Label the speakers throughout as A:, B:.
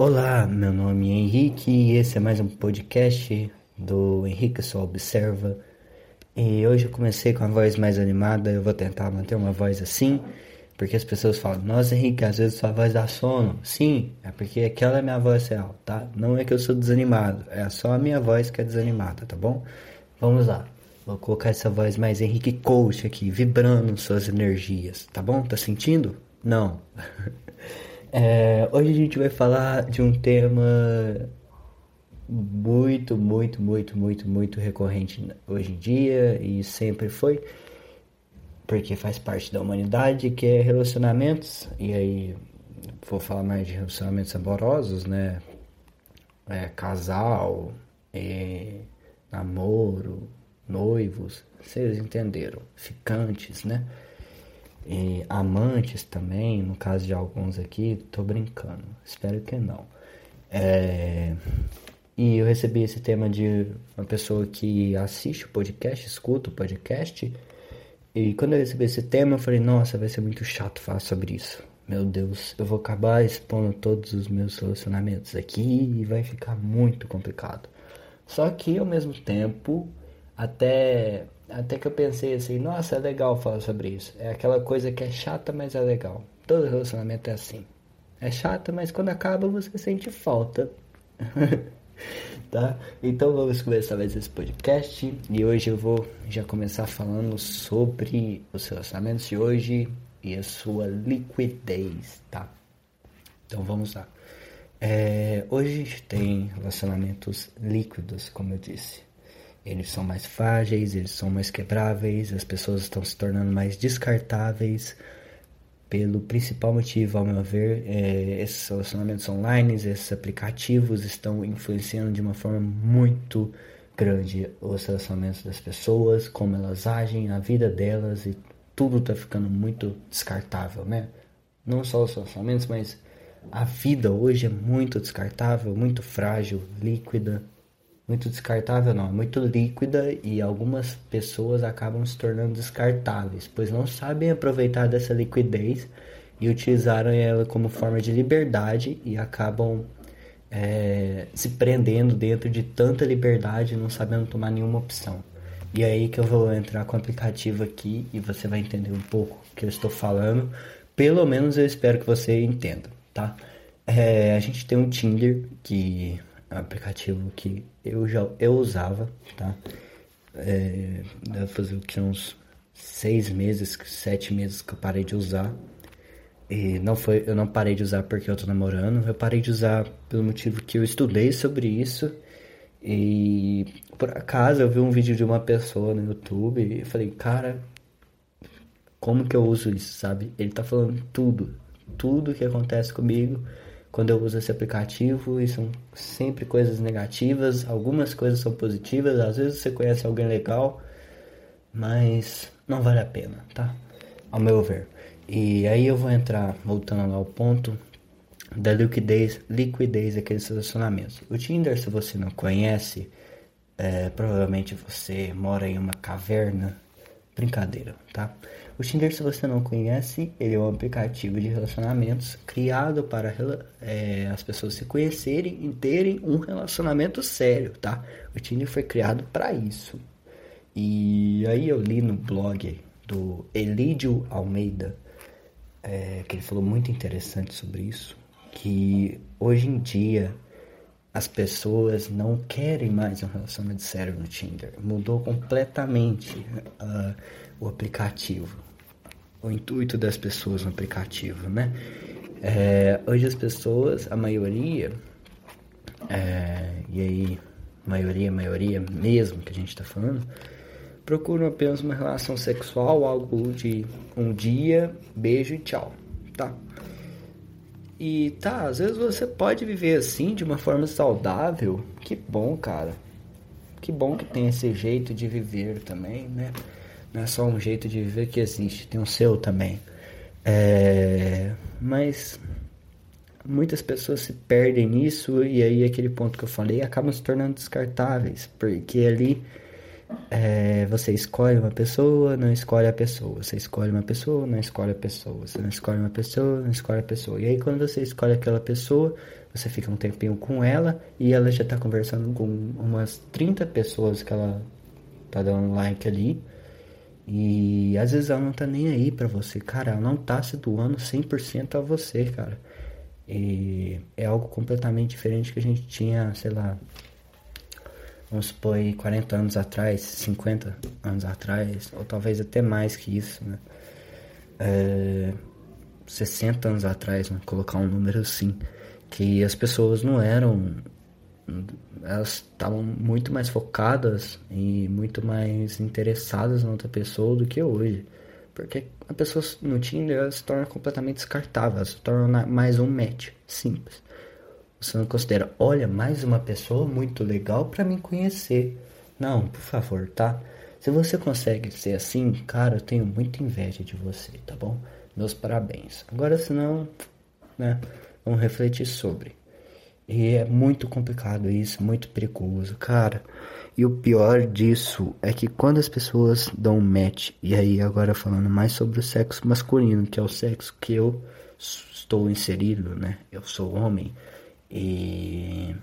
A: Olá, meu nome é Henrique e esse é mais um podcast do Henrique Só Observa. E hoje eu comecei com a voz mais animada, eu vou tentar manter uma voz assim, porque as pessoas falam, nossa Henrique, às vezes sua voz dá sono. Sim, é porque aquela é minha voz real, tá? Não é que eu sou desanimado, é só a minha voz que é desanimada, tá bom? Vamos lá. Vou colocar essa voz mais Henrique Coach aqui, vibrando suas energias, tá bom? Tá sentindo? Não. É, hoje a gente vai falar de um tema muito, muito, muito, muito, muito recorrente hoje em dia e sempre foi, porque faz parte da humanidade, que é relacionamentos. E aí vou falar mais de relacionamentos amorosos, né? É, casal, é, namoro, noivos, vocês entenderam, ficantes, né? E amantes também, no caso de alguns aqui, tô brincando, espero que não. É, e eu recebi esse tema de uma pessoa que assiste o podcast, escuta o podcast, e quando eu recebi esse tema, eu falei, nossa, vai ser muito chato falar sobre isso. Meu Deus, eu vou acabar expondo todos os meus relacionamentos aqui e vai ficar muito complicado. Só que ao mesmo tempo, até até que eu pensei assim, nossa, é legal falar sobre isso. É aquela coisa que é chata, mas é legal. Todo relacionamento é assim. É chata, mas quando acaba você sente falta. tá? Então vamos começar mais esse podcast. E hoje eu vou já começar falando sobre os relacionamentos de hoje e a sua liquidez, tá? Então vamos lá. É, hoje tem relacionamentos líquidos, como eu disse. Eles são mais frágeis, eles são mais quebráveis, as pessoas estão se tornando mais descartáveis. Pelo principal motivo, ao meu ver, é, esses relacionamentos online, esses aplicativos estão influenciando de uma forma muito grande os relacionamentos das pessoas, como elas agem, a vida delas e tudo está ficando muito descartável, né? Não só os relacionamentos, mas a vida hoje é muito descartável, muito frágil, líquida, muito descartável não, é muito líquida e algumas pessoas acabam se tornando descartáveis, pois não sabem aproveitar dessa liquidez e utilizaram ela como forma de liberdade e acabam é, se prendendo dentro de tanta liberdade não sabendo tomar nenhuma opção. E é aí que eu vou entrar com o aplicativo aqui e você vai entender um pouco o que eu estou falando. Pelo menos eu espero que você entenda, tá? É, a gente tem um Tinder que aplicativo que eu já eu usava, tá? É, deve fazer o que uns seis meses, sete meses que eu parei de usar. E não foi, eu não parei de usar porque eu tô namorando, eu parei de usar pelo motivo que eu estudei sobre isso. E por acaso eu vi um vídeo de uma pessoa no YouTube e falei, cara, como que eu uso isso, sabe? Ele tá falando tudo, tudo que acontece comigo quando eu uso esse aplicativo e são sempre coisas negativas, algumas coisas são positivas, às vezes você conhece alguém legal, mas não vale a pena, tá? Ao meu ver. E aí eu vou entrar, voltando lá ao ponto da liquidez, liquidez daqueles relacionamentos. O Tinder, se você não conhece, é, provavelmente você mora em uma caverna. Brincadeira, tá? O Tinder, se você não conhece, ele é um aplicativo de relacionamentos criado para é, as pessoas se conhecerem e terem um relacionamento sério, tá? O Tinder foi criado para isso. E aí eu li no blog do Elídio Almeida, é, que ele falou muito interessante sobre isso, que hoje em dia as pessoas não querem mais um relacionamento sério no Tinder. Mudou completamente uh, o aplicativo o intuito das pessoas no aplicativo, né? É, hoje as pessoas, a maioria, é, e aí, maioria, maioria mesmo que a gente está falando, procuram apenas uma relação sexual, algo de um dia, beijo e tchau, tá? E tá, às vezes você pode viver assim de uma forma saudável, que bom, cara. Que bom que tem esse jeito de viver também, né? Não é só um jeito de viver que existe, tem o seu também. É, mas muitas pessoas se perdem nisso e aí aquele ponto que eu falei acabam se tornando descartáveis, porque ali é, você escolhe uma pessoa, não escolhe a pessoa. Você escolhe uma pessoa, não escolhe a pessoa. Você não escolhe uma pessoa, não escolhe a pessoa. E aí quando você escolhe aquela pessoa, você fica um tempinho com ela e ela já tá conversando com umas 30 pessoas que ela tá dando like ali. E às vezes ela não tá nem aí pra você, cara. Ela não tá se doando 100% a você, cara. E é algo completamente diferente que a gente tinha, sei lá, vamos supor aí 40 anos atrás, 50 anos atrás, ou talvez até mais que isso, né? É, 60 anos atrás, né? colocar um número assim, que as pessoas não eram, elas estavam muito mais focadas e muito mais interessadas na outra pessoa do que hoje. Porque a pessoa no Tinder ela se torna completamente descartável, ela se torna mais um match, simples. Você não considera, olha, mais uma pessoa muito legal para me conhecer. Não, por favor, tá? Se você consegue ser assim, cara, eu tenho muita inveja de você, tá bom? Meus parabéns. Agora, senão, né? Vamos refletir sobre. E é muito complicado isso, muito perigoso, cara. E o pior disso é que quando as pessoas dão um match, e aí agora falando mais sobre o sexo masculino, que é o sexo que eu estou inserido, né? Eu sou homem. E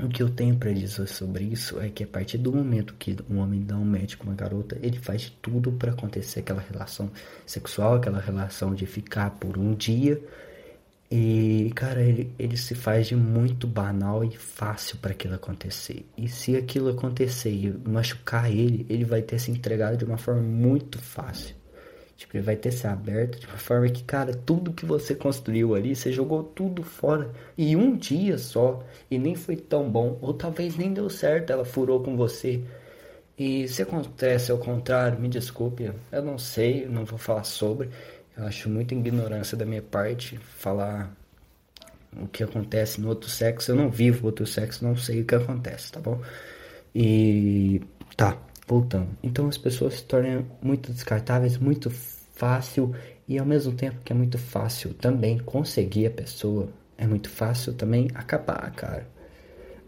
A: o que eu tenho para dizer sobre isso é que a partir do momento que um homem dá um match com uma garota, ele faz de tudo para acontecer aquela relação sexual, aquela relação de ficar por um dia. E, cara, ele, ele se faz de muito banal e fácil para aquilo acontecer. E se aquilo acontecer e machucar ele, ele vai ter se entregado de uma forma muito fácil. Tipo, ele vai ter se aberto de uma forma que, cara, tudo que você construiu ali, você jogou tudo fora. E um dia só. E nem foi tão bom. Ou talvez nem deu certo, ela furou com você. E se acontece ao contrário, me desculpe, eu não sei, não vou falar sobre. Eu acho muita ignorância da minha parte falar o que acontece no outro sexo. Eu não vivo outro sexo, não sei o que acontece, tá bom? E tá, voltando. Então as pessoas se tornam muito descartáveis, muito fácil e ao mesmo tempo que é muito fácil também conseguir a pessoa, é muito fácil também acabar, cara.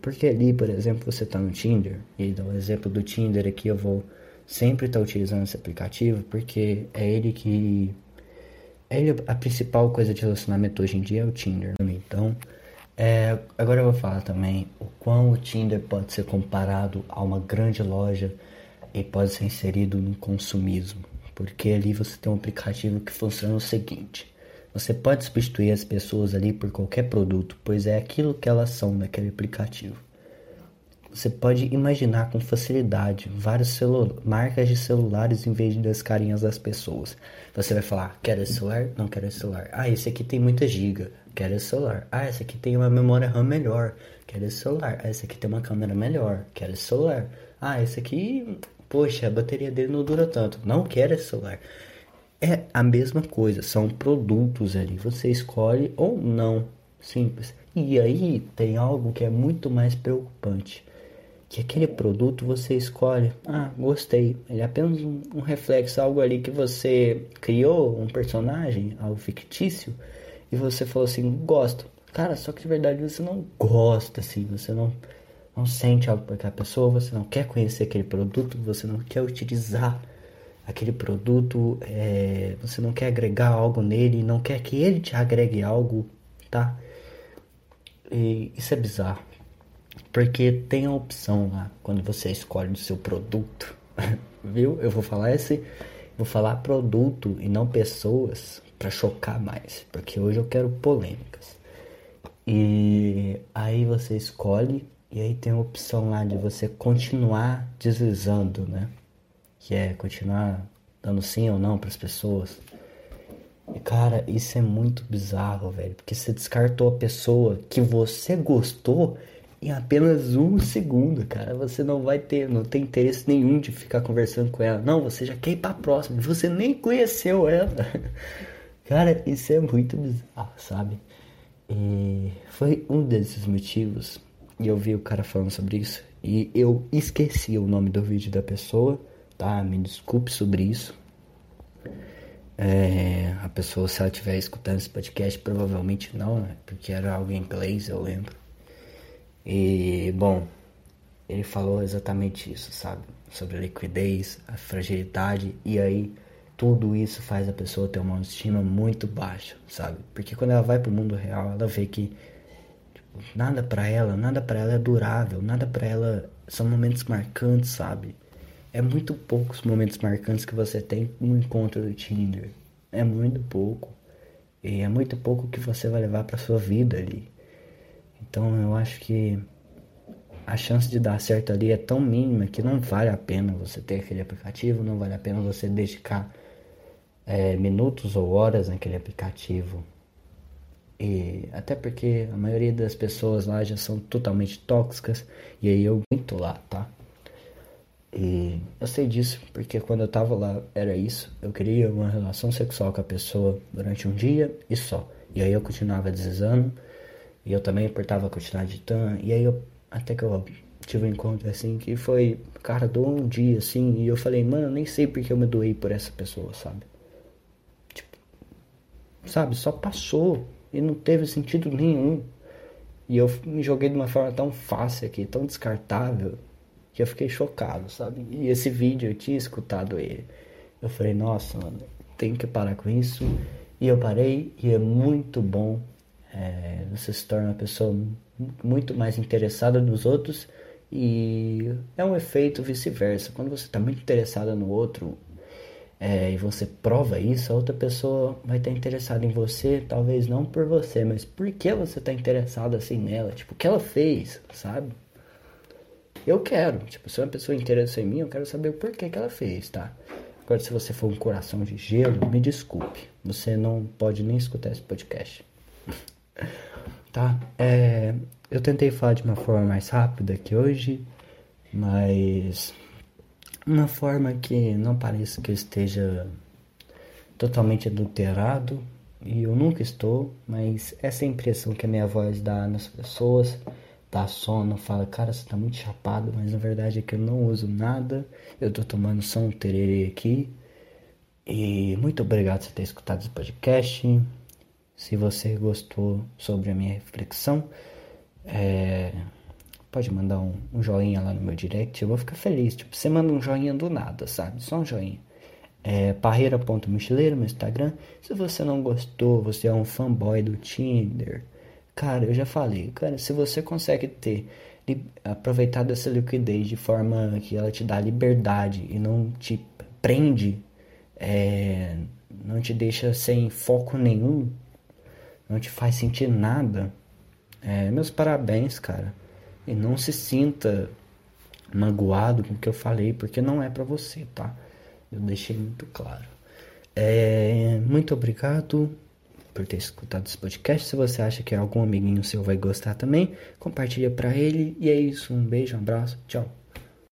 A: Porque ali, por exemplo, você tá no Tinder, e dá o exemplo do Tinder aqui, eu vou sempre estar tá utilizando esse aplicativo, porque é ele que. É a principal coisa de relacionamento hoje em dia é o Tinder. Né? Então, é, agora eu vou falar também o quão o Tinder pode ser comparado a uma grande loja e pode ser inserido no consumismo, porque ali você tem um aplicativo que funciona o seguinte: você pode substituir as pessoas ali por qualquer produto, pois é aquilo que elas são naquele aplicativo. Você pode imaginar com facilidade várias marcas de celulares em vez das carinhas das pessoas. Você vai falar, quero esse celular? Não quero esse celular. Ah, esse aqui tem muita giga. Quero esse celular. Ah, esse aqui tem uma memória RAM melhor. Quero esse celular. Ah, esse aqui tem uma câmera melhor. Quero esse celular. Ah, esse aqui Poxa, a bateria dele não dura tanto. Não quero esse celular. É a mesma coisa, são produtos ali. Você escolhe ou não. Simples. E aí tem algo que é muito mais preocupante. Que aquele produto você escolhe, ah, gostei. Ele é apenas um, um reflexo, algo ali que você criou, um personagem, algo fictício, e você falou assim, gosto. Cara, só que de verdade você não gosta, assim, você não não sente algo por aquela pessoa, você não quer conhecer aquele produto, você não quer utilizar aquele produto, é, você não quer agregar algo nele, não quer que ele te agregue algo, tá? E isso é bizarro. Porque tem a opção lá, quando você escolhe o seu produto, viu? Eu vou falar esse, vou falar produto e não pessoas para chocar mais, porque hoje eu quero polêmicas. E aí você escolhe e aí tem a opção lá de você continuar deslizando, né? Que é continuar dando sim ou não para as pessoas. E cara, isso é muito bizarro, velho. Porque você descartou a pessoa que você gostou em apenas um segundo, cara. Você não vai ter, não tem interesse nenhum de ficar conversando com ela. Não, você já quer ir pra próxima. Você nem conheceu ela. Cara, isso é muito bizarro, sabe? E foi um desses motivos e eu vi o cara falando sobre isso. E eu esqueci o nome do vídeo da pessoa, tá? Me desculpe sobre isso. É, a pessoa, se ela estiver escutando esse podcast, provavelmente não, né? Porque era algo em inglês, eu lembro. E, bom, ele falou exatamente isso, sabe? Sobre a liquidez, a fragilidade e aí tudo isso faz a pessoa ter uma autoestima muito baixa, sabe? Porque quando ela vai pro mundo real, ela vê que tipo, nada para ela, nada para ela é durável, nada para ela são momentos marcantes, sabe? É muito poucos momentos marcantes que você tem no encontro do Tinder. É muito pouco. E é muito pouco que você vai levar para sua vida ali. Então eu acho que a chance de dar certo ali é tão mínima que não vale a pena você ter aquele aplicativo, não vale a pena você dedicar é, minutos ou horas naquele aplicativo. E até porque a maioria das pessoas lá já são totalmente tóxicas e aí eu muito lá, tá? E eu sei disso porque quando eu tava lá era isso. Eu queria uma relação sexual com a pessoa durante um dia e só. E aí eu continuava deslizando e eu também importava continuar editando. E aí eu até que eu tive um encontro assim que foi, cara, do um dia assim. E eu falei, mano, nem sei porque eu me doei por essa pessoa, sabe? Tipo, sabe, só passou e não teve sentido nenhum. E eu me joguei de uma forma tão fácil aqui, tão descartável, que eu fiquei chocado, sabe? E esse vídeo eu tinha escutado ele. Eu falei, nossa, mano, tem que parar com isso. E eu parei e é muito bom. É, você se torna uma pessoa muito mais interessada nos outros e é um efeito vice-versa. Quando você está muito interessada no outro, é, e você prova isso, a outra pessoa vai estar interessada em você, talvez não por você, mas por que você está interessado assim nela? Tipo, o que ela fez, sabe? Eu quero, tipo, se uma pessoa interessa em mim, eu quero saber o porquê que ela fez, tá? Agora, se você for um coração de gelo, me desculpe, você não pode nem escutar esse podcast. tá? É, eu tentei falar de uma forma mais rápida que hoje, mas uma forma que não pareça que eu esteja totalmente adulterado, e eu nunca estou, mas essa impressão que a minha voz dá nas pessoas, dá sono, fala, cara, você tá muito chapado, mas na verdade é que eu não uso nada, eu tô tomando só um tererê aqui, e muito obrigado por ter escutado esse podcast, se você gostou sobre a minha reflexão, é pode mandar um, um, joinha lá no meu direct, eu vou ficar feliz. Tipo, você manda um joinha do nada, sabe? Só um joinha. É parreira.mochileiro no Instagram. Se você não gostou, você é um fanboy do Tinder. Cara, eu já falei, cara, se você consegue ter aproveitar dessa liquidez de forma que ela te dá liberdade e não te prende, é, não te deixa sem foco nenhum, não te faz sentir nada, é, meus parabéns, cara. E não se sinta magoado com o que eu falei, porque não é para você, tá? Eu deixei muito claro. É, muito obrigado por ter escutado esse podcast. Se você acha que algum amiguinho seu vai gostar também, compartilha para ele. E é isso. Um beijo, um abraço. Tchau.